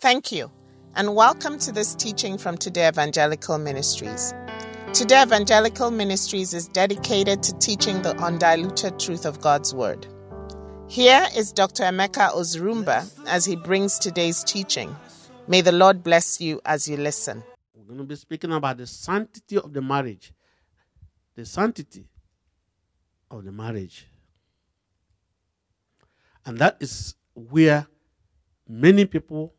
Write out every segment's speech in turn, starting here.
Thank you, and welcome to this teaching from Today Evangelical Ministries. Today Evangelical Ministries is dedicated to teaching the undiluted truth of God's Word. Here is Dr. Emeka Ozurumba as he brings today's teaching. May the Lord bless you as you listen. We're going to be speaking about the sanctity of the marriage. The sanctity of the marriage. And that is where many people,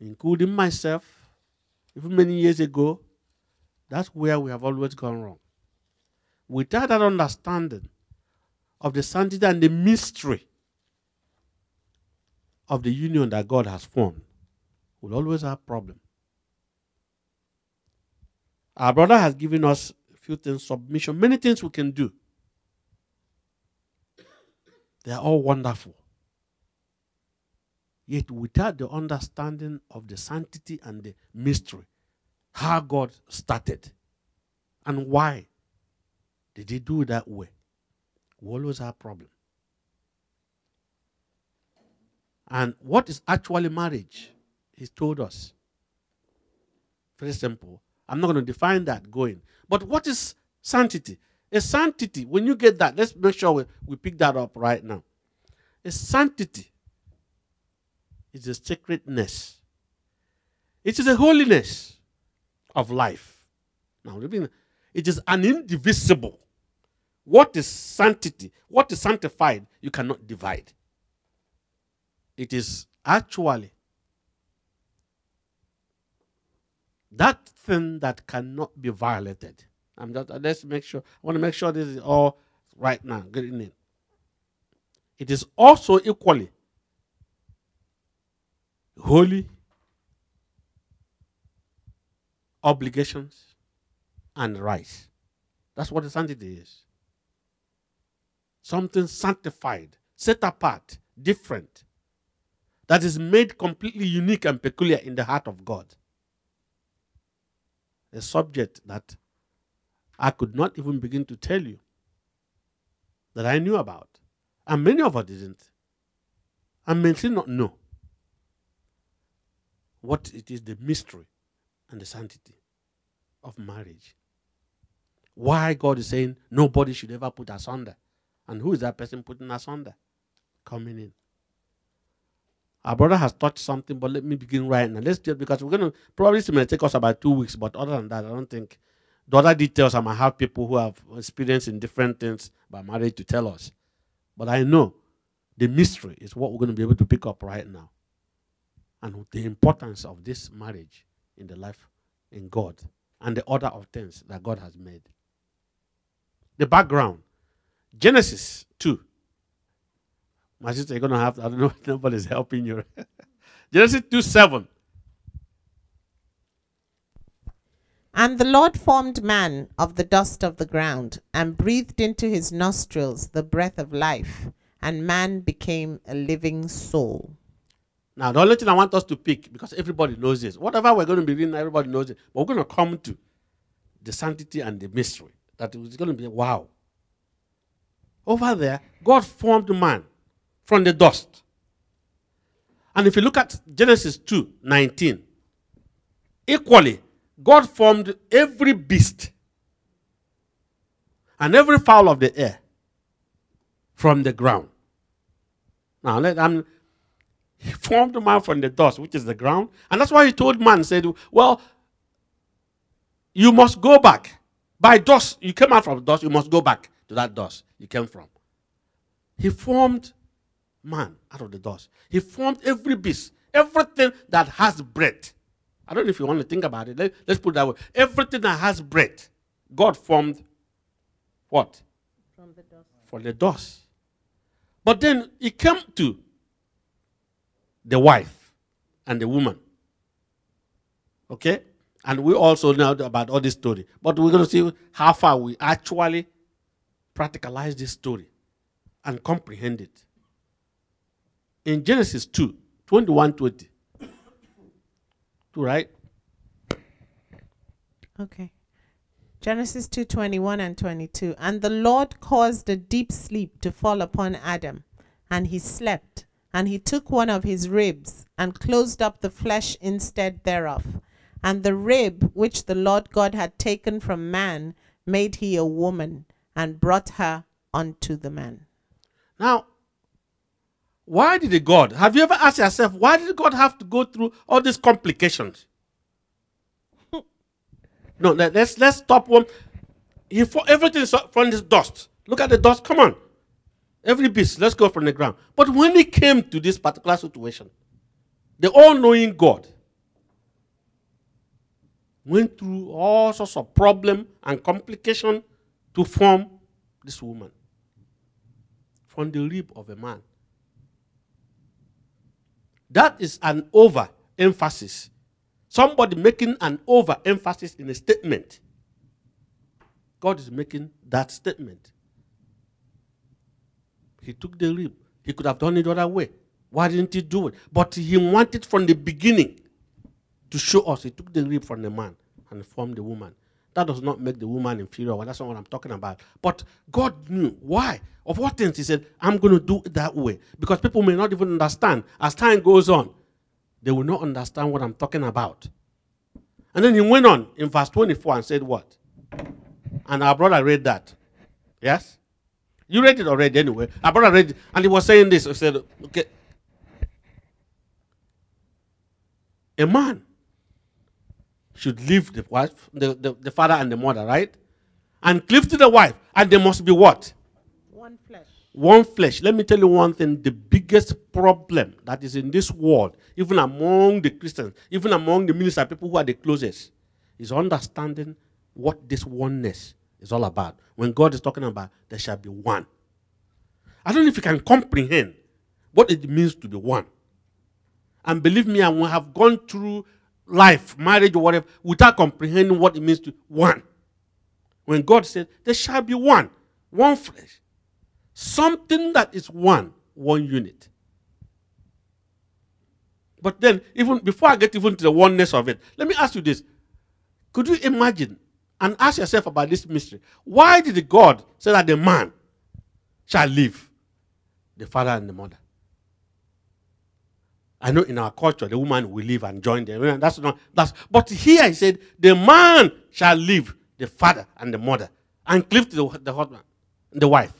including myself, even many years ago, that's where we have always gone wrong. Without that understanding of the sanctity and the mystery of the union that God has formed, we'll always have problem. Our brother has given us a few things, submission, many things we can do. They are all wonderful. Yet, without the understanding of the sanctity and the mystery, how God started and why did He do it that way, we always have problem. And what is actually marriage? He told us. Very simple. I'm not going to define that going. But what is sanctity? A sanctity, when you get that, let's make sure we, we pick that up right now. A sanctity is a sacredness, it is a holiness of life. Now, it is an indivisible. What is sanctity? What is sanctified? You cannot divide. It is actually that thing that cannot be violated. I'm just, uh, let's make sure. I want to make sure this is all right now. Getting in. It is also equally holy obligations and rights. That's what the sanctity is. Something sanctified, set apart, different, that is made completely unique and peculiar in the heart of God. A subject that I could not even begin to tell you that I knew about. And many of us didn't. And still not know what it is the mystery and the sanctity of marriage. Why God is saying nobody should ever put asunder. And who is that person putting asunder? Coming in. Our brother has touched something, but let me begin right now. Let's do it because we're going to probably it may take us about two weeks, but other than that, I don't think the other details I might have people who have experience in different things about marriage to tell us. But I know the mystery is what we're going to be able to pick up right now. And the importance of this marriage in the life in God and the order of things that God has made. The background Genesis 2 my sister, you're going to have, I don't know nobody's helping you. Genesis 2 7. And the Lord formed man of the dust of the ground and breathed into his nostrils the breath of life, and man became a living soul. Now, the only thing I want us to pick, because everybody knows this, whatever we're going to be reading, everybody knows it, but we're going to come to the sanctity and the mystery. That is going to be wow. Over there, God formed man from the dust. And if you look at Genesis 2 19, equally, God formed every beast and every fowl of the air from the ground. Now, let I'm he formed man from the dust, which is the ground, and that's why he told man, said, Well, you must go back. By dust, you came out from dust, you must go back to that dust you came from. He formed man out of the dust. He formed every beast, everything that has breath. I don't know if you want to think about it. Let, us put it that way. Everything that has breath, God formed what? From the dust. For the dust. But then he came to the wife and the woman. Okay? And we also know about all this story. But we're going to see how far we actually practicalize this story and comprehend it in Genesis 2 21 20. Two, right? Okay. Genesis 2 21 and 22. And the Lord caused a deep sleep to fall upon Adam, and he slept. And he took one of his ribs, and closed up the flesh instead thereof. And the rib which the Lord God had taken from man made he a woman, and brought her unto the man. Now, why did God, have you ever asked yourself, why did God have to go through all these complications? no, let- let's let's stop one. He for everything from this dust. Look at the dust. Come on. Every beast, let's go from the ground. But when it came to this particular situation, the all-knowing God went through all sorts of problem and complication to form this woman from the rib of a man. That is an over emphasis. Somebody making an over emphasis in a statement. God is making that statement. He took the rib. He could have done it the other way. Why didn't he do it? But he wanted from the beginning to show us. He took the rib from the man and formed the woman. That does not make the woman inferior. Well, that's not what I'm talking about. But God knew why. Of what things He said, I'm going to do it that way. Because people may not even understand. As time goes on, they will not understand what I'm talking about. And then he went on in verse 24 and said, What? And our brother read that. Yes? You read it already anyway. Our brother read it, and he was saying this. He said, Okay. A man should leave the wife, the, the, the father and the mother, right? And cleave to the wife. And they must be what? One flesh. One flesh. Let me tell you one thing the biggest problem that is in this world, even among the Christians, even among the minister people who are the closest, is understanding what this oneness is all about. When God is talking about there shall be one. I don't know if you can comprehend what it means to be one. And believe me, I have gone through life, marriage, or whatever, without comprehending what it means to one. When God said, There shall be one, one flesh. Something that is one, one unit. But then, even before I get even to the oneness of it, let me ask you this. Could you imagine and ask yourself about this mystery? Why did God say that the man shall leave the father and the mother? I know in our culture the woman will leave and join them. That's not that's but here he said the man shall leave the father and the mother and cleave to the, the husband, the wife.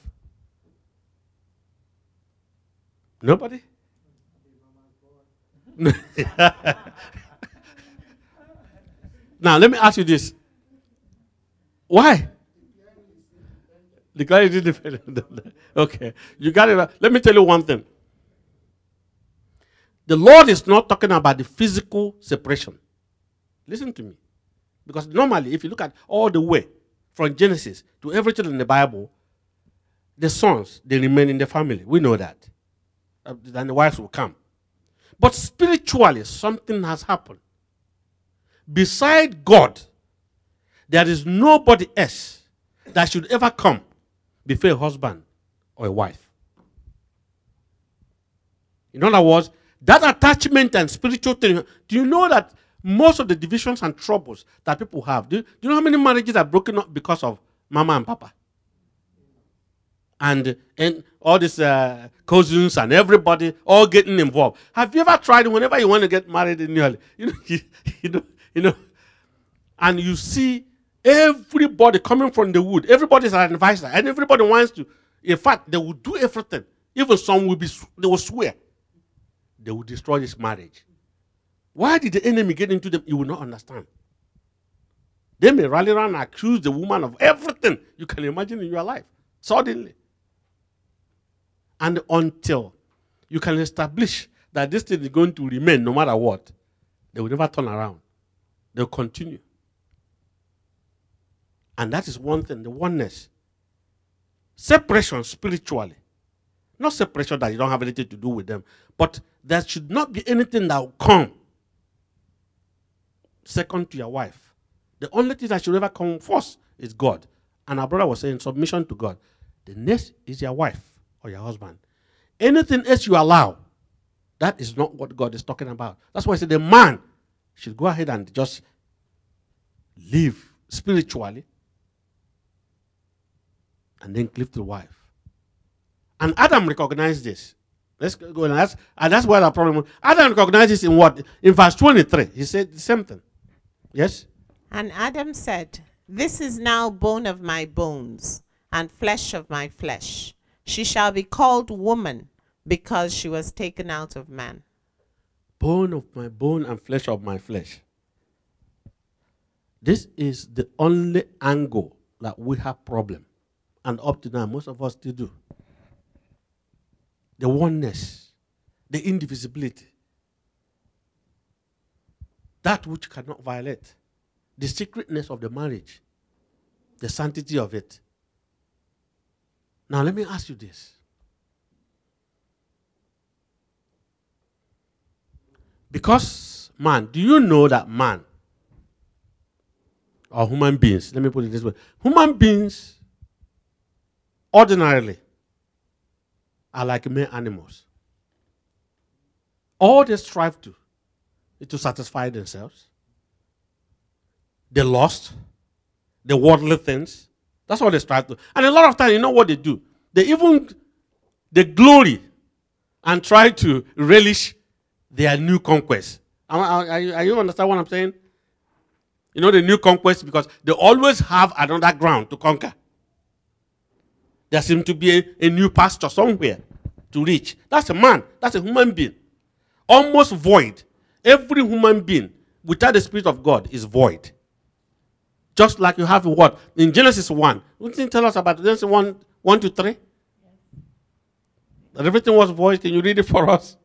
Nobody? now let me ask you this. Why? The guy didn't. okay, you got it. Let me tell you one thing. The Lord is not talking about the physical separation. Listen to me. Because normally, if you look at all the way from Genesis to everything in the Bible, the sons, they remain in the family. We know that. Uh, Then the wives will come. But spiritually, something has happened. Beside God, there is nobody else that should ever come before a husband or a wife. In other words, that attachment and spiritual thing. Do you know that most of the divisions and troubles that people have, do, do you know how many marriages are broken up because of mama and papa? And, and all these uh, cousins and everybody all getting involved. Have you ever tried whenever you want to get married in your, you know, you, you know, you know, and you see everybody coming from the wood, everybody's an advisor, and everybody wants to. In fact, they will do everything. Even some will be, they will swear they will destroy this marriage. Why did the enemy get into them? You will not understand. They may rally around and accuse the woman of everything you can imagine in your life suddenly. And until you can establish that this thing is going to remain no matter what, they will never turn around. They'll continue. And that is one thing the oneness. Separation spiritually. Not separation that you don't have anything to do with them, but there should not be anything that will come second to your wife. The only thing that should ever come first is God. And our brother was saying submission to God. The next is your wife or your husband. Anything else you allow, that is not what God is talking about. That's why I said the man should go ahead and just live spiritually and then cleave to the wife. And Adam recognized this. Let's go and that's and that's where the problem. Adam recognizes in what in verse twenty-three. He said the same thing. Yes. And Adam said, This is now bone of my bones and flesh of my flesh. She shall be called woman because she was taken out of man. Bone of my bone and flesh of my flesh. This is the only angle that we have problem, and up to now most of us still do. The oneness, the indivisibility, that which cannot violate, the secretness of the marriage, the sanctity of it. Now, let me ask you this. Because man, do you know that man or human beings, let me put it this way human beings ordinarily are like mere animals. All they strive to is to satisfy themselves. The lust, the worldly things. That's what they strive to. And a lot of times, you know what they do? They even they glory and try to relish their new conquest. Are, are, are you understand what I'm saying? You know the new conquest because they always have another ground to conquer. There seems to be a, a new pasture somewhere to reach. That's a man. That's a human being. Almost void. Every human being without the Spirit of God is void. Just like you have what? In Genesis 1. Wouldn't you tell us about Genesis 1, 1 to 3? That everything was void. Can you read it for us?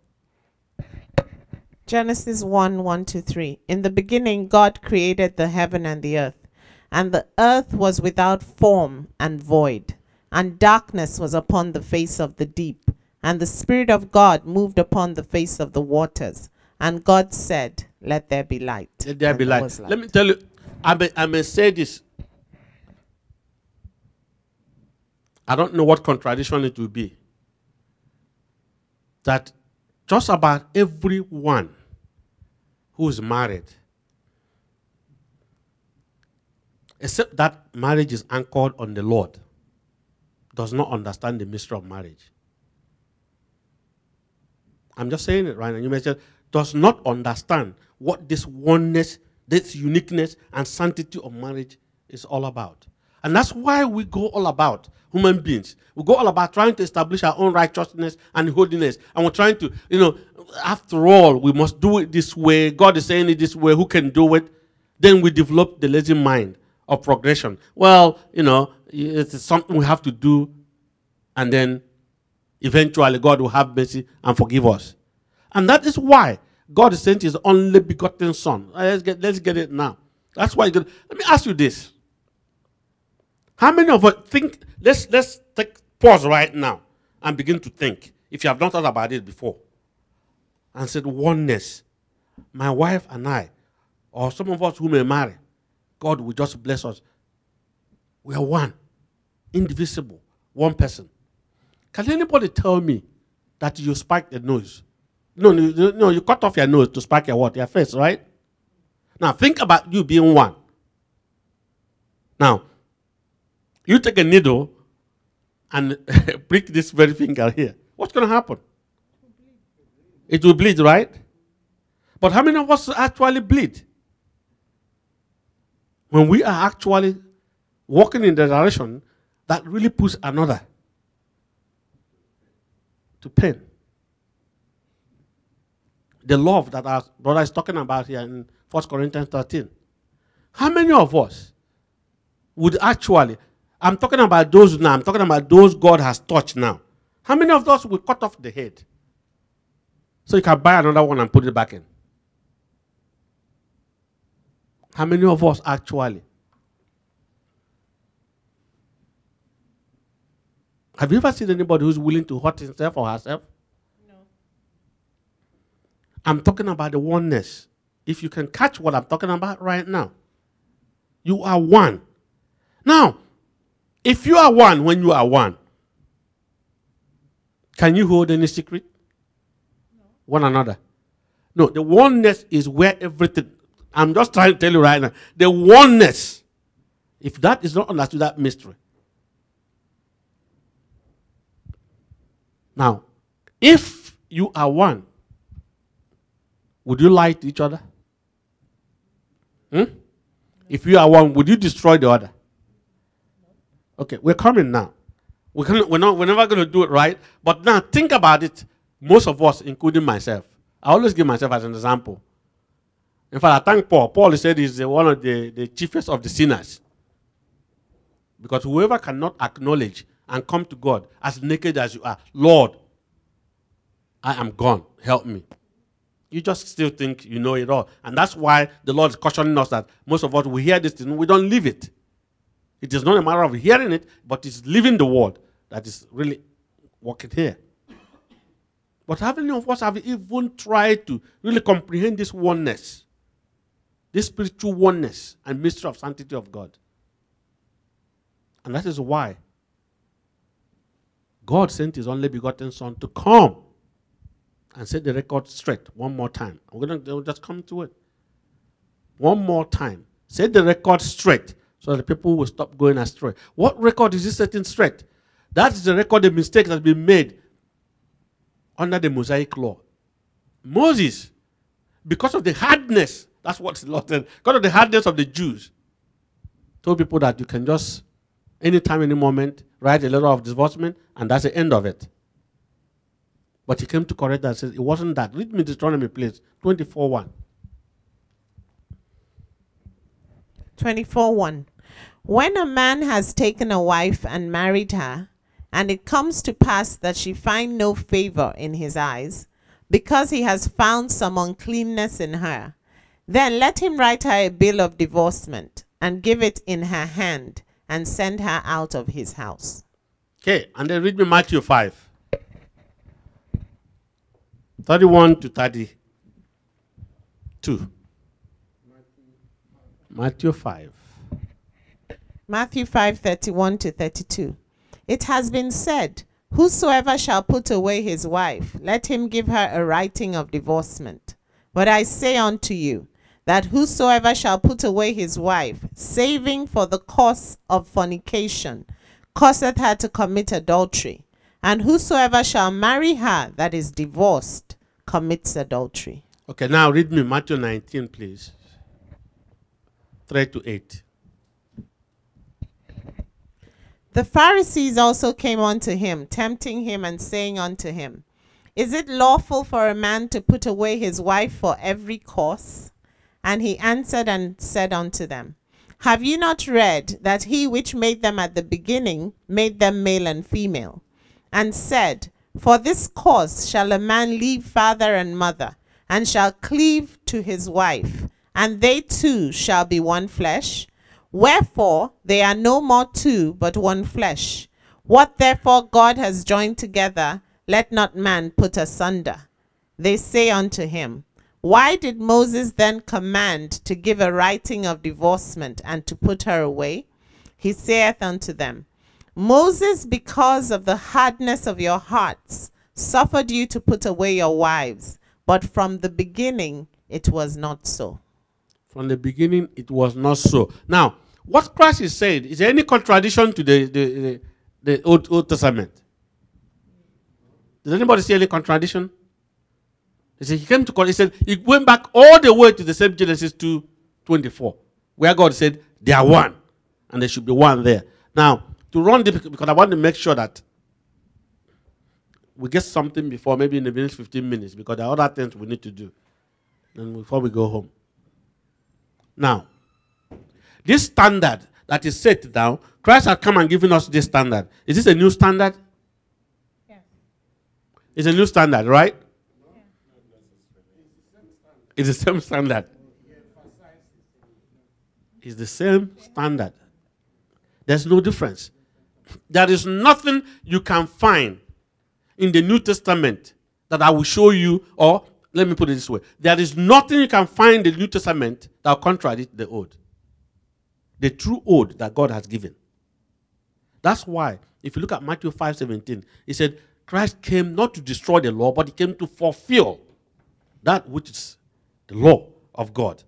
Genesis 1 1 to 3. In the beginning, God created the heaven and the earth, and the earth was without form and void, and darkness was upon the face of the deep, and the Spirit of God moved upon the face of the waters. And God said, Let there be light. Let there And be light. was Let me tell you, I may, I may say this. I don't know what contradiction it will be. That just about everyone who is married, except that marriage is anchored on the Lord, does not understand the mystery of marriage. I'm just saying it right now. You may say, does not understand what this oneness, this uniqueness, and sanctity of marriage is all about. And that's why we go all about human beings. We go all about trying to establish our own righteousness and holiness. And we're trying to, you know, after all, we must do it this way. God is saying it this way. Who can do it? Then we develop the lazy mind of progression. Well, you know, it's something we have to do. And then eventually God will have mercy and forgive us. And that is why God sent his only begotten son. Uh, Let's get, let's get it now. That's why. Let me ask you this. How many of us think, let's, let's take pause right now and begin to think, if you have not thought about it before, and said, oneness. My wife and I, or some of us who may marry, God will just bless us. We are one, indivisible, one person. Can anybody tell me that you spike the nose? No, no, no, no, you cut off your nose to spike your what? Your face, right? Now think about you being one. Now, you take a needle and prick this very finger here. What's going to happen? It will bleed, right? But how many of us actually bleed? When we are actually walking in the direction that really puts another to pain. The love that our brother is talking about here in 1 Corinthians 13. How many of us would actually, I'm talking about those now, I'm talking about those God has touched now. How many of us will cut off the head? So you can buy another one and put it back in. How many of us actually? Have you ever seen anybody who's willing to hurt himself or herself? No. I'm talking about the oneness. If you can catch what I'm talking about right now, you are one. Now, if you are one when you are one, can you hold any secret? One another. No, the oneness is where everything. I'm just trying to tell you right now. The oneness, if that is not understood, that mystery. Now, if you are one, would you lie to each other? Hmm? If you are one, would you destroy the other? Okay, we're coming now. We're, gonna, we're, not, we're never going to do it right. But now think about it. Most of us, including myself, I always give myself as an example. In fact, I thank Paul. Paul said he's one of the, the chiefest of the sinners. Because whoever cannot acknowledge and come to God as naked as you are, Lord, I am gone. Help me. You just still think you know it all. And that's why the Lord is cautioning us that most of us, we hear this thing, we don't live it. It is not a matter of hearing it, but it's living the word that is really working here. But how many of us have even tried to really comprehend this oneness, this spiritual oneness and mystery of sanctity of God? And that is why God sent his only begotten Son to come and set the record straight one more time. We're going to just come to it. One more time. Set the record straight so that people will stop going astray. What record is he setting straight? That is the record of mistake that has been made under the Mosaic law. Moses, because of the hardness, that's what the Lord said, because of the hardness of the Jews, told people that you can just, anytime, any moment, write a letter of divorcement, and that's the end of it. But he came to correct that and says, it wasn't that. Read me Deuteronomy, please. 24 1. 24 1. When a man has taken a wife and married her, and it comes to pass that she find no favor in his eyes, because he has found some uncleanness in her, then let him write her a bill of divorcement and give it in her hand and send her out of his house. Okay, and then read me Matthew 5 31 to 32. Matthew 5. Matthew 5 31 to 32. It has been said, Whosoever shall put away his wife, let him give her a writing of divorcement. But I say unto you, that whosoever shall put away his wife, saving for the cause of fornication, causeth her to commit adultery. And whosoever shall marry her that is divorced commits adultery. Okay, now read me Matthew 19, please. 3 to 8. The Pharisees also came unto him, tempting him and saying unto him, Is it lawful for a man to put away his wife for every cause? And he answered and said unto them, Have ye not read that he which made them at the beginning made them male and female? And said, For this cause shall a man leave father and mother, and shall cleave to his wife, and they two shall be one flesh? Wherefore they are no more two, but one flesh. What therefore God has joined together, let not man put asunder. They say unto him, Why did Moses then command to give a writing of divorcement and to put her away? He saith unto them, Moses, because of the hardness of your hearts, suffered you to put away your wives, but from the beginning it was not so. From the beginning, it was not so. Now, what Christ is saying, is there any contradiction to the, the, the, the Old, Old Testament? Does anybody see any contradiction? He said he came to call, he said he went back all the way to the same Genesis 2 24, where God said they are one, and there should be one there. Now, to run because I want to make sure that we get something before maybe in the next 15 minutes, because there are other things we need to do and before we go home. Now, this standard that is set down, Christ has come and given us this standard. Is this a new standard? Yeah. It's a new standard, right? It's the same standard. It's the same standard. There's no difference. There is nothing you can find in the New Testament that I will show you, or let me put it this way there is nothing you can find in the New Testament that will contradict the Old the true Old that God has given. That's why, if you look at Matthew 5 17, he said, Christ came not to destroy the law, but he came to fulfill that which is the law of God.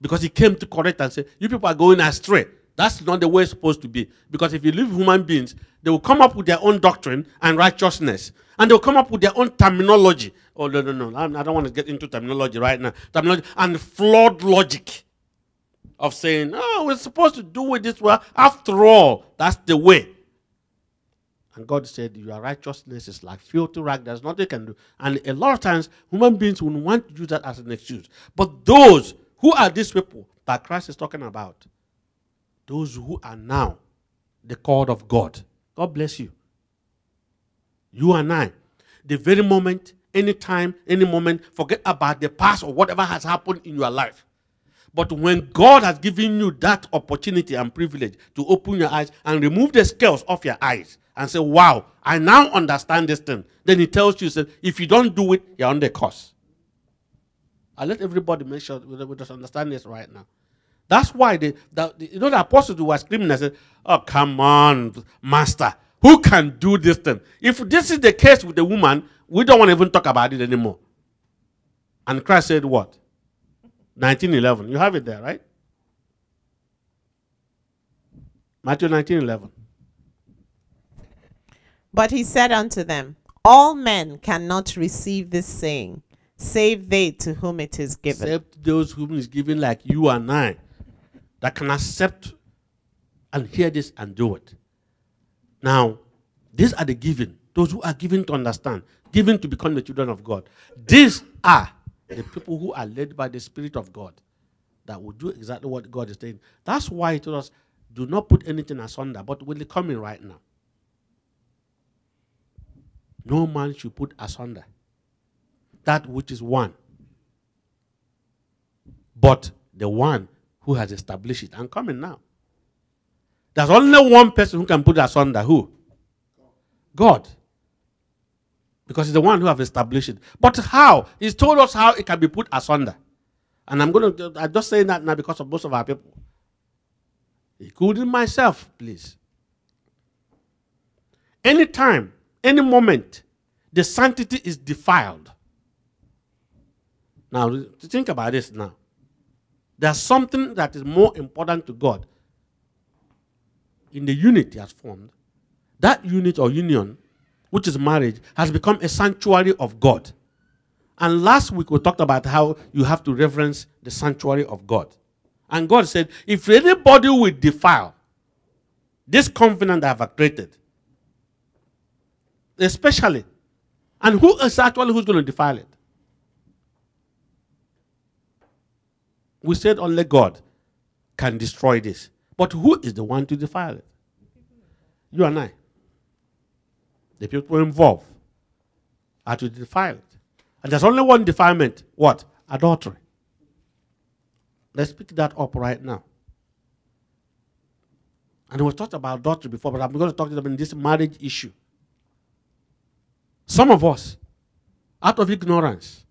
Because he came to correct and say, You people are going astray. That's not the way it's supposed to be. Because if you leave human beings, they will come up with their own doctrine and righteousness. And they'll come up with their own terminology. Oh, no, no, no. I don't want to get into terminology right now. Terminology and flawed logic of saying, oh, we're supposed to do it this way. After all, that's the way. And God said, Your righteousness is like filthy rag. There's nothing you can do. And a lot of times, human beings will want to use that as an excuse. But those who are these people that Christ is talking about, those who are now the called of God, God bless you. You and I, the very moment, anytime, any moment, forget about the past or whatever has happened in your life. But when God has given you that opportunity and privilege to open your eyes and remove the scales off your eyes, and say, Wow, I now understand this thing. Then he tells you, said, if you don't do it, you're on the course. I let everybody make sure we just understand this right now. That's why the, the, you know the apostles were screaming and said, Oh, come on, master. Who can do this thing? If this is the case with the woman, we don't want to even talk about it anymore. And Christ said, What? 1911. You have it there, right? Matthew 1911. But he said unto them, All men cannot receive this saying, save they to whom it is given. Except those whom is given, like you and I, that can accept and hear this and do it. Now, these are the given, those who are given to understand, given to become the children of God. These are the people who are led by the Spirit of God that will do exactly what God is saying. That's why he told us, do not put anything asunder, but will it coming right now. No man should put asunder that which is one, but the one who has established it I'm coming now. There's only one person who can put asunder. Who? God. Because he's the one who have established it. But how? He's told us how it can be put asunder. And I'm going to, I'm just saying that now because of most of our people. Including myself, please. Anytime any moment the sanctity is defiled. Now, think about this now. There's something that is more important to God in the unit He has formed. That unit or union, which is marriage, has become a sanctuary of God. And last week we talked about how you have to reverence the sanctuary of God. And God said, if anybody will defile this covenant that I have created, especially. And who is actually who's going to defile it? We said only God can destroy this. But who is the one to defile it? You and I. The people involved are to defile it. And there's only one defilement. What? Adultery. Let's pick that up right now. And we've talked about adultery before, but I'm going to talk to them in this marriage issue. Some of us, out of ignorance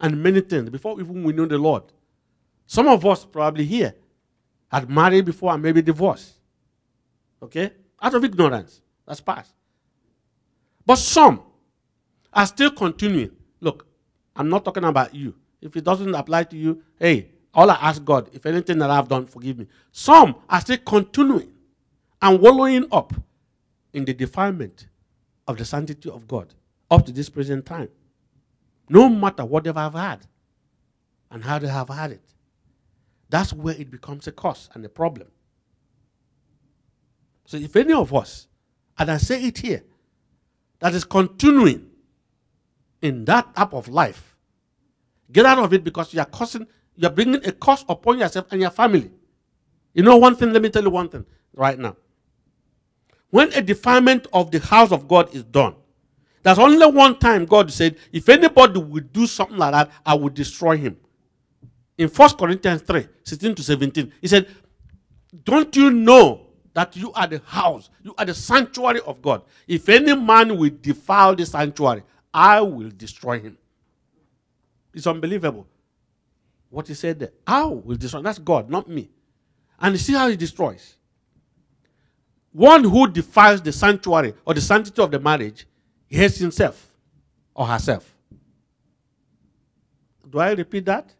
and many things, before even we know the Lord, some of us probably here had married before and maybe divorced. Okay? Out of ignorance. That's past. But some are still continuing. Look, I'm not talking about you. If it doesn't apply to you, hey, all I ask God, if anything that I've done, forgive me. Some are still continuing and wallowing up in the defilement of the sanctity of God up to this present time. No matter whatever I've had and how they have had it. That's where it becomes a cause and a problem. So if any of us, and I say it here, that is continuing in that type of life, get out of it because you are causing, you are bringing a curse upon yourself and your family. You know one thing, let me tell you one thing right now. When a defilement of the house of God is done, there's only one time God said, if anybody would do something like that, I would destroy him. In 1 Corinthians 3 16 to 17, he said, Don't you know that you are the house, you are the sanctuary of God? If any man will defile the sanctuary, I will destroy him. It's unbelievable. What he said there. I will destroy. That's God, not me. And you see how he destroys. One who defiles the sanctuary or the sanctity of the marriage he hates himself or herself. Do I repeat that?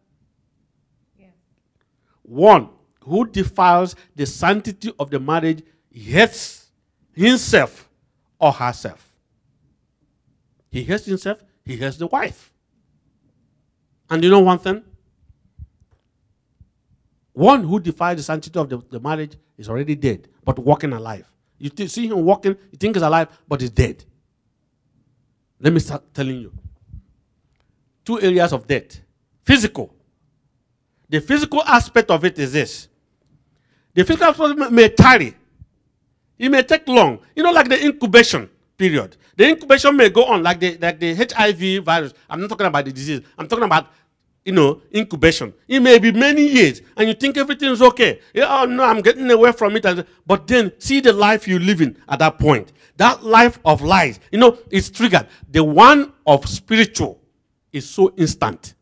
Yes. One who defiles the sanctity of the marriage hates himself or herself. He hates himself, he hates the wife. And you know one thing? One who defies the sanctity of the, the marriage is already dead, but walking alive. You see him walking, you think he's alive, but he's dead. Let me start telling you. Two areas of death physical. The physical aspect of it is this the physical aspect may tarry, it may take long. You know, like the incubation period. The incubation may go on, like the, like the HIV virus. I'm not talking about the disease, I'm talking about you know, incubation. It may be many years, and you think everything's okay. Yeah, oh no, I'm getting away from it. But then see the life you're living at that point. That life of lies, you know, it's triggered. The one of spiritual is so instant.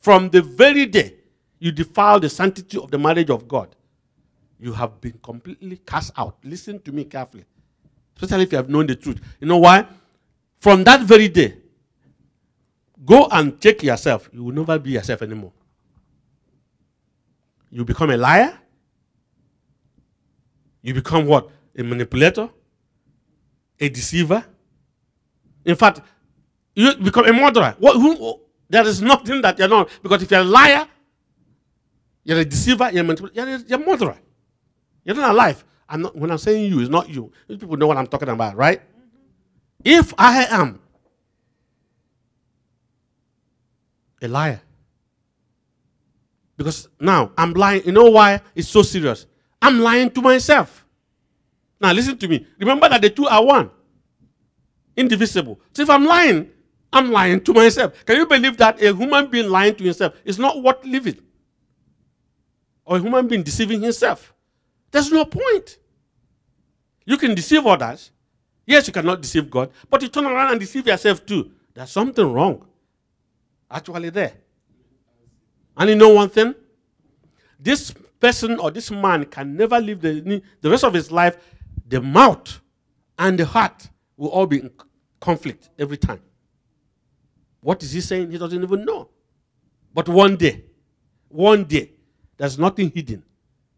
From the very day you defile the sanctity of the marriage of God, you have been completely cast out. Listen to me carefully, especially if you have known the truth. You know why? From that very day, go and check yourself. You will never be yourself anymore. You become a liar. You become what? A manipulator, a deceiver. In fact, you become a murderer. What, who, there is nothing that you're not. Because if you're a liar, you're a deceiver, you're a, manipulator, you're a, you're a murderer. You're not alive. I'm not, when I'm saying you, it's not you. These people know what I'm talking about, right? If I am a liar, because now I'm lying. You know why it's so serious? I'm lying to myself. Now listen to me. Remember that the two are one, indivisible. So if I'm lying, I'm lying to myself. Can you believe that a human being lying to himself is not worth living? Or a human being deceiving himself? There's no point. You can deceive others. Yes, you cannot deceive God, but you turn around and deceive yourself too. There's something wrong actually there. And you know one thing? This person or this man can never live the, the rest of his life. The mouth and the heart will all be in conflict every time. What is he saying? He doesn't even know. But one day, one day, there's nothing hidden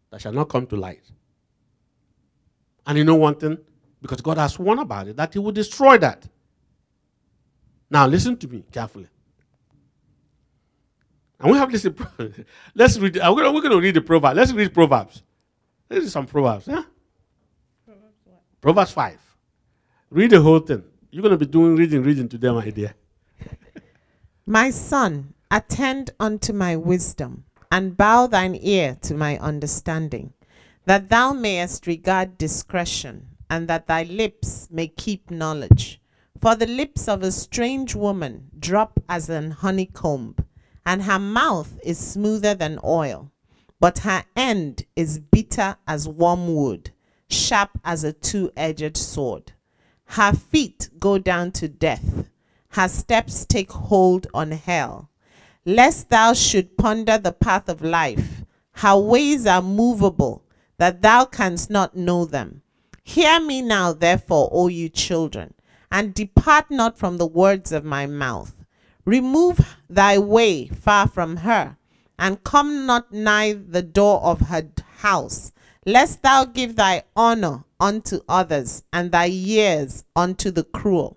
that shall not come to light. And you know one thing? Because God has sworn about it, that He will destroy that. Now, listen to me carefully. And we have this. Let's read. We're going, to read the Proverbs. Let's read Proverbs. Let's read some Proverbs. Yeah? Proverbs, Proverbs 5. Read the whole thing. You're going to be doing reading, reading today, my dear. my son, attend unto my wisdom and bow thine ear to my understanding, that thou mayest regard discretion, and that thy lips may keep knowledge. For the lips of a strange woman drop as an honeycomb, and her mouth is smoother than oil, but her end is bitter as wormwood, sharp as a two edged sword. Her feet go down to death, her steps take hold on hell lest thou should ponder the path of life. Her ways are movable, that thou canst not know them. Hear me now, therefore, O you children, and depart not from the words of my mouth. Remove thy way far from her, and come not nigh the door of her house, lest thou give thy honor unto others, and thy years unto the cruel.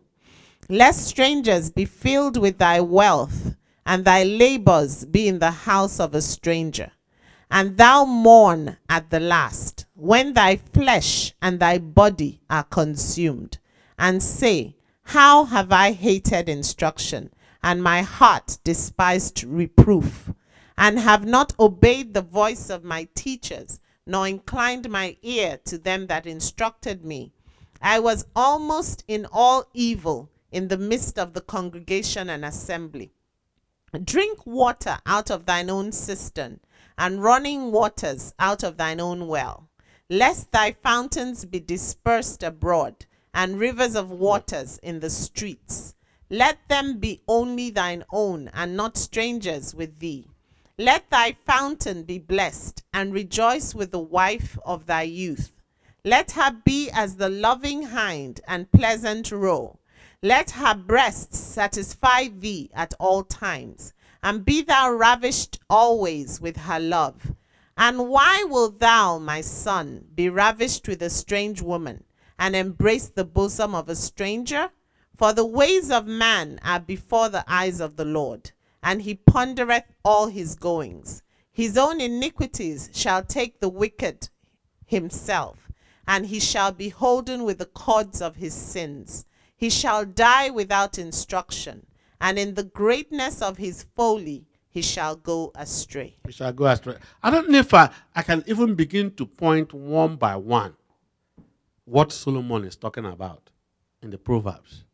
Lest strangers be filled with thy wealth, and thy labors be in the house of a stranger. And thou mourn at the last, when thy flesh and thy body are consumed, and say, How have I hated instruction, and my heart despised reproof, and have not obeyed the voice of my teachers, nor inclined my ear to them that instructed me. I was almost in all evil in the midst of the congregation and assembly. Drink water out of thine own cistern, and running waters out of thine own well, lest thy fountains be dispersed abroad, and rivers of waters in the streets. Let them be only thine own, and not strangers with thee. Let thy fountain be blessed, and rejoice with the wife of thy youth. Let her be as the loving hind and pleasant roe let her breasts satisfy thee at all times, and be thou ravished always with her love. And why wilt thou, my son, be ravished with a strange woman, and embrace the bosom of a stranger? For the ways of man are before the eyes of the Lord, and he pondereth all his goings. His own iniquities shall take the wicked himself, and he shall be holden with the cords of his sins. He shall die without instruction, and in the greatness of his folly he shall go astray. We shall go astray. I don't know if I, I can even begin to point one by one what Solomon is talking about in the Proverbs.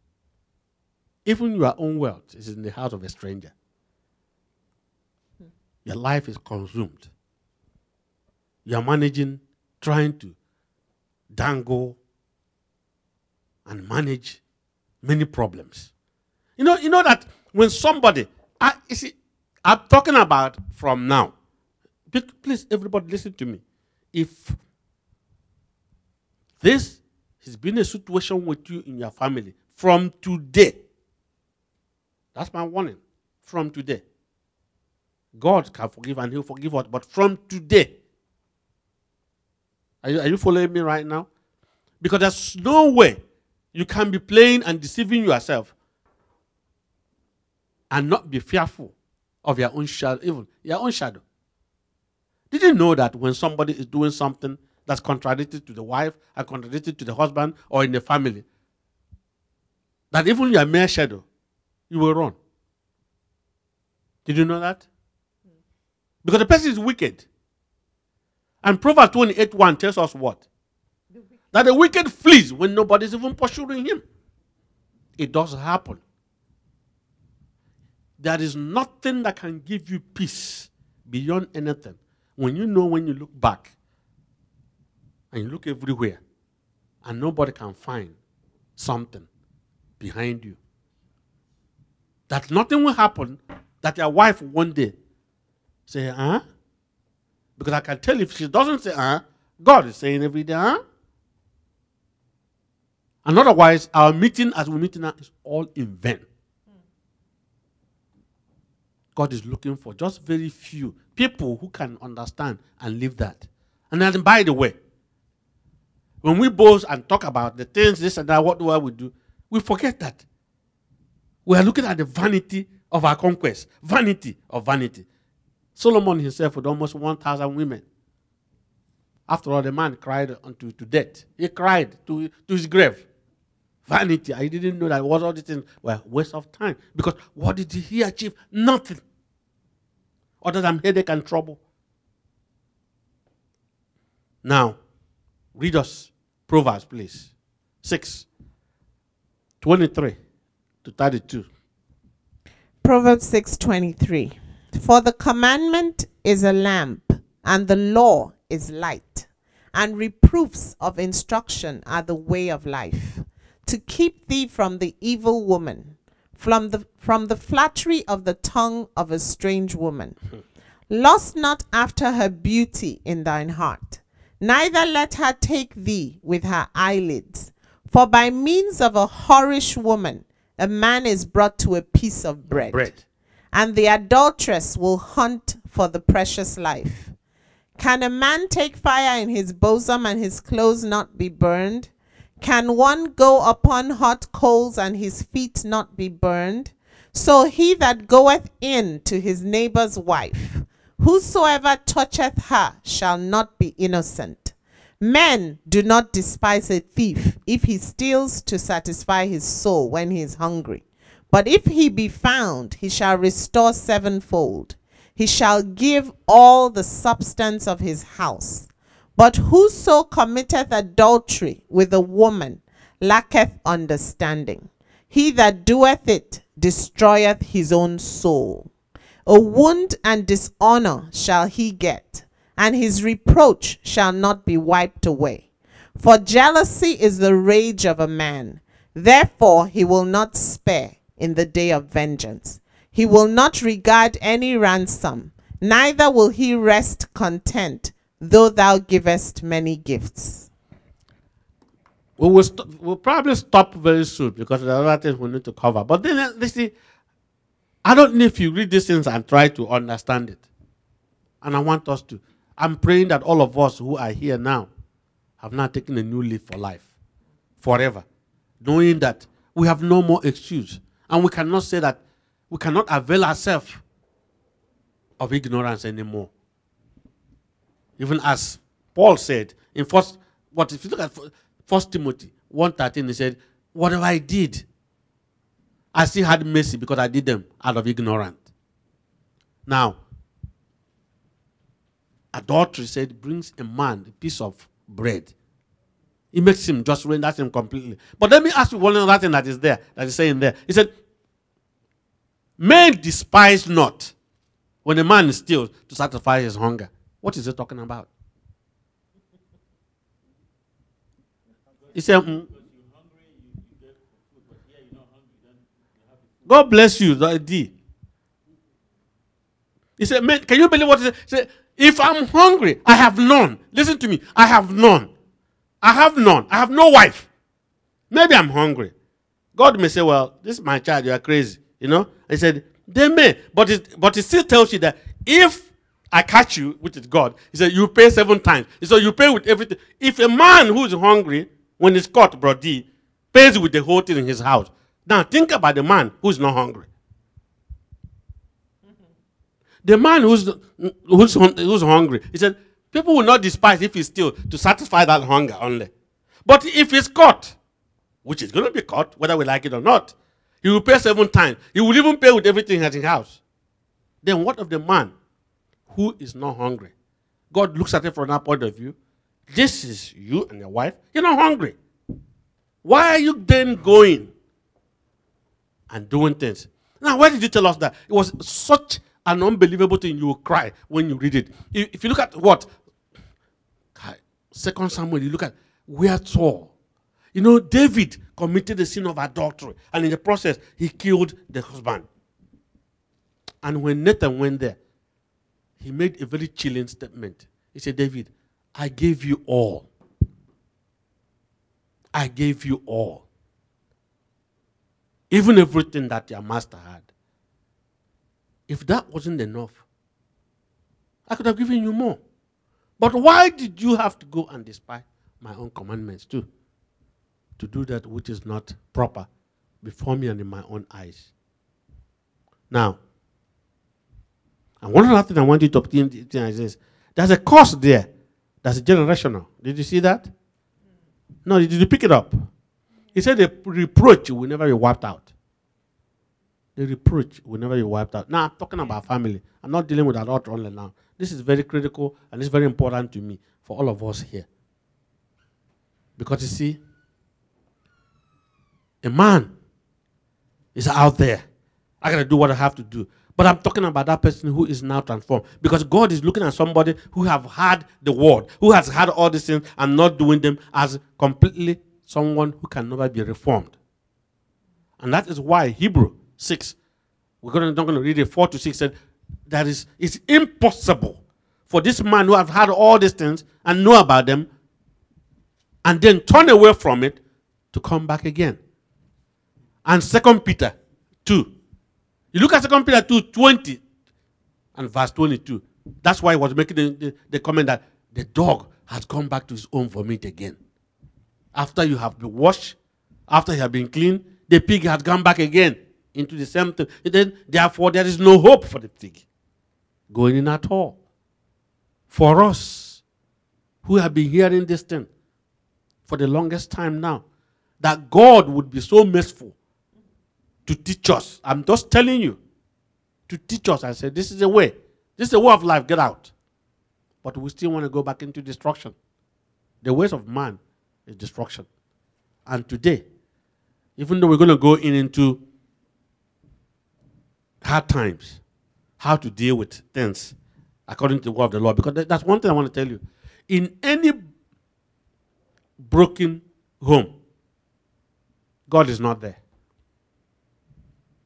Even your own wealth is in the house of a stranger. Your life is consumed. You're managing, trying to dangle and manage many problems. You know, you know that when somebody, I, you see, I'm talking about from now. Please, everybody, listen to me. If this has been a situation with you in your family from today, that's my warning. From today. God can forgive and He'll forgive us. But from today, are you, are you following me right now? Because there's no way you can be playing and deceiving yourself and not be fearful of your own shadow, even your own shadow. Did you know that when somebody is doing something that's contradicted to the wife and contradicted to the husband or in the family, that even your mere shadow you will run. Did you know that? Because the person is wicked. And Proverbs 28 1 tells us what? That the wicked flees when nobody's even pursuing him. It does happen. There is nothing that can give you peace beyond anything. When you know when you look back and you look everywhere and nobody can find something behind you that nothing will happen, that your wife one day say, huh? Because I can tell if she doesn't say, huh, God is saying every day, huh? And otherwise, our meeting as we meet now is all in vain. God is looking for just very few people who can understand and live that. And then, by the way, when we boast and talk about the things, this and that, what do I we do? We forget that we are looking at the vanity of our conquest. Vanity of vanity. Solomon himself with almost 1,000 women. After all, the man cried unto to death. He cried to, to his grave. Vanity. I didn't know that what all these things were waste of time. Because what did he achieve? Nothing. Other than headache and trouble. Now, read us Proverbs, please. 6. 23 to 32. Proverbs 6:23 For the commandment is a lamp and the law is light and reproofs of instruction are the way of life. To keep thee from the evil woman from the from the flattery of the tongue of a strange woman. Hmm. Lust not after her beauty in thine heart neither let her take thee with her eyelids. For by means of a whorish woman a man is brought to a piece of bread. Bread. And the adulteress will hunt for the precious life. Can a man take fire in his bosom and his clothes not be burned? Can one go upon hot coals and his feet not be burned? So he that goeth in to his neighbor's wife, whosoever toucheth her shall not be innocent. Men do not despise a thief if he steals to satisfy his soul when he is hungry. But if he be found, he shall restore sevenfold. He shall give all the substance of his house. But whoso committeth adultery with a woman lacketh understanding. He that doeth it destroyeth his own soul. A wound and dishonor shall he get and his reproach shall not be wiped away. For jealousy is the rage of a man, therefore he will not spare in the day of vengeance. He will not regard any ransom, neither will he rest content, though thou givest many gifts. We will st- we'll probably stop very soon because there are other things we need to cover. But then, uh, you see, I don't know if you read these things and try to understand it. And I want us to I'm praying that all of us who are here now have now taken a new leaf for life, forever, knowing that we have no more excuse. And we cannot say that we cannot avail ourselves of ignorance anymore. Even as Paul said in first, what if you look at First Timothy 1.13, he said, Whatever I did, I still had mercy because I did them out of ignorance. Now, adultery said brings a man a piece of bread. It makes him just render him completely. But let me ask you one other thing that is there, that is saying there. He said, Men despise not when a man steals to satisfy his hunger. What is he talking about? He said, mm, God bless you, D. He said, Man, can you believe what he said? He said, If I'm hungry, I have none. Listen to me. I have none. I have none. I have no wife. Maybe I'm hungry. God may say, Well, this is my child, you are crazy. You know? I said, They may. But it, but it still tells you that if I catch you, which is God, he said, You pay seven times. He said, You pay with everything. If a man who is hungry, when he's caught, Brody, pays with the whole thing in his house, now think about the man who's not hungry. The man who's, who's, who's hungry, he said, people will not despise if he's still to satisfy that hunger only. But if he's caught, which is going to be caught, whether we like it or not, he will pay seven times. He will even pay with everything at his house. Then what of the man who is not hungry? God looks at it from that point of view. This is you and your wife. You're not hungry. Why are you then going and doing things. Now, why did you tell us that? It was such an unbelievable thing. You will cry when you read it. If you look at what? Second Samuel, you look at where Saul. You know, David committed the sin of adultery, and in the process, he killed the husband. And when Nathan went there, he made a very chilling statement. He said, David, I gave you all. I gave you all. Even everything that your master had. If that wasn't enough, I could have given you more. But why did you have to go and despise my own commandments too? To do that which is not proper before me and in my own eyes. Now, and one other thing I want you to obtain is this. There's a cost there that's generational. Did you see that? No, did you pick it up? He said the reproach will never be wiped out. The reproach will never be wiped out. Now, I'm talking about family. I'm not dealing with adultery only now. This is very critical and it's very important to me for all of us here. Because you see, a man is out there. I got to do what I have to do. But I'm talking about that person who is now transformed. Because God is looking at somebody who have had the word, who has had all these things and not doing them as completely someone who can never be reformed. And that is why Hebrew 6, we're going to, not going to read it 4 to 6, said that is, it's impossible for this man who have had all these things and know about them and then turn away from it to come back again. And Second Peter 2. You look at Second Peter 2, 20 and verse 22. That's why I was making the, the, the comment that the dog has come back to his own vomit again. After you have been washed, after you have been cleaned, the pig has come back again into the same thing. Then, therefore, there is no hope for the pig going in at all. For us who have been hearing this thing for the longest time now, that God would be so merciful to teach us. I'm just telling you, to teach us. I said, this is the way. This is the way of life. Get out. But we still want to go back into destruction. The ways of man is destruction. And today, even though we're going to go in into hard times, how to deal with things according to the word of the Lord, because that's one thing I want to tell you. In any broken home, God is not there.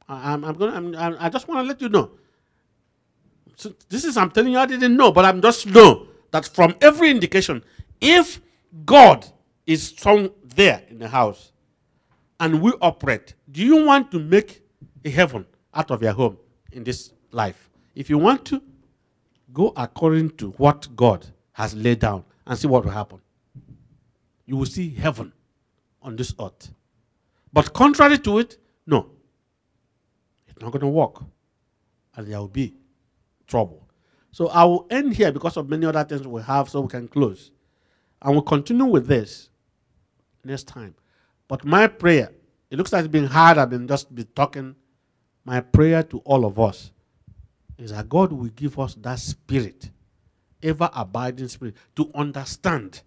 I, am I'm going. I'm, I just want to let you know. So this is I'm telling you I didn't know, but I'm just know that from every indication, if God is some there in the house and we operate, do you want to make a heaven out of your home in this life? If you want to, Go according to what God has laid down and see what will happen. You will see heaven on this earth. But contrary to it, no. It's not going to work. And there will be trouble. So I will end here because of many other things we have so we can close. And we'll continue with this next time. But my prayer, it looks like it's been hard. I've been just be talking. My prayer to all of us is that God will give us that spirit, ever abiding spirit, to understand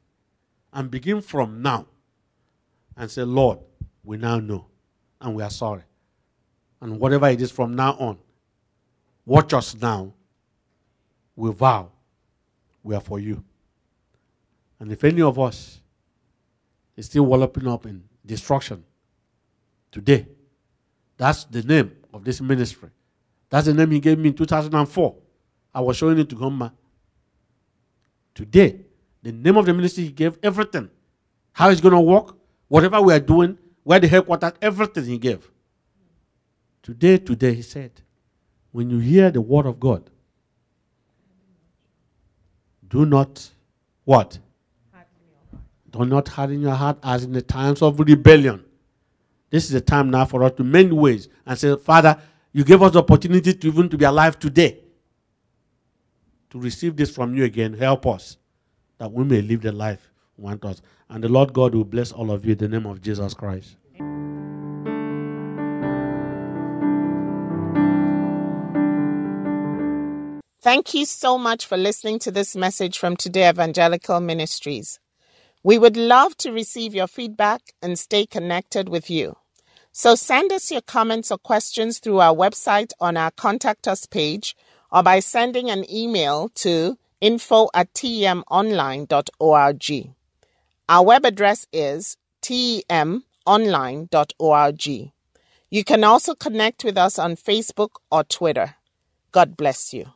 and begin from now and say, Lord, we now know and we are sorry. And whatever it is from now on, watch us now. We vow we are for you. And if any of us is still walloping up in destruction today, that's the name of this ministry. That's the name he gave me in 2004. I was showing it to Gomma. Today, the name of the ministry he gave everything. How it's going to work, whatever we are doing, where the headquarters, everything he gave. Today, today, he said, when you hear the word of God, do not what? Do not harden your heart as in the times of rebellion. This is the time now for us to mend ways and say, Father, you gave us the opportunity to even to be alive today. To receive this from you again, help us that we may live the life you want us. And the Lord God will bless all of you in the name of Jesus Christ. Thank you so much for listening to this message from Today Evangelical Ministries. We would love to receive your feedback and stay connected with you. So send us your comments or questions through our website on our contact us page or by sending an email to info at temonline.org. Our web address is temonline.org. You can also connect with us on Facebook or Twitter. God bless you.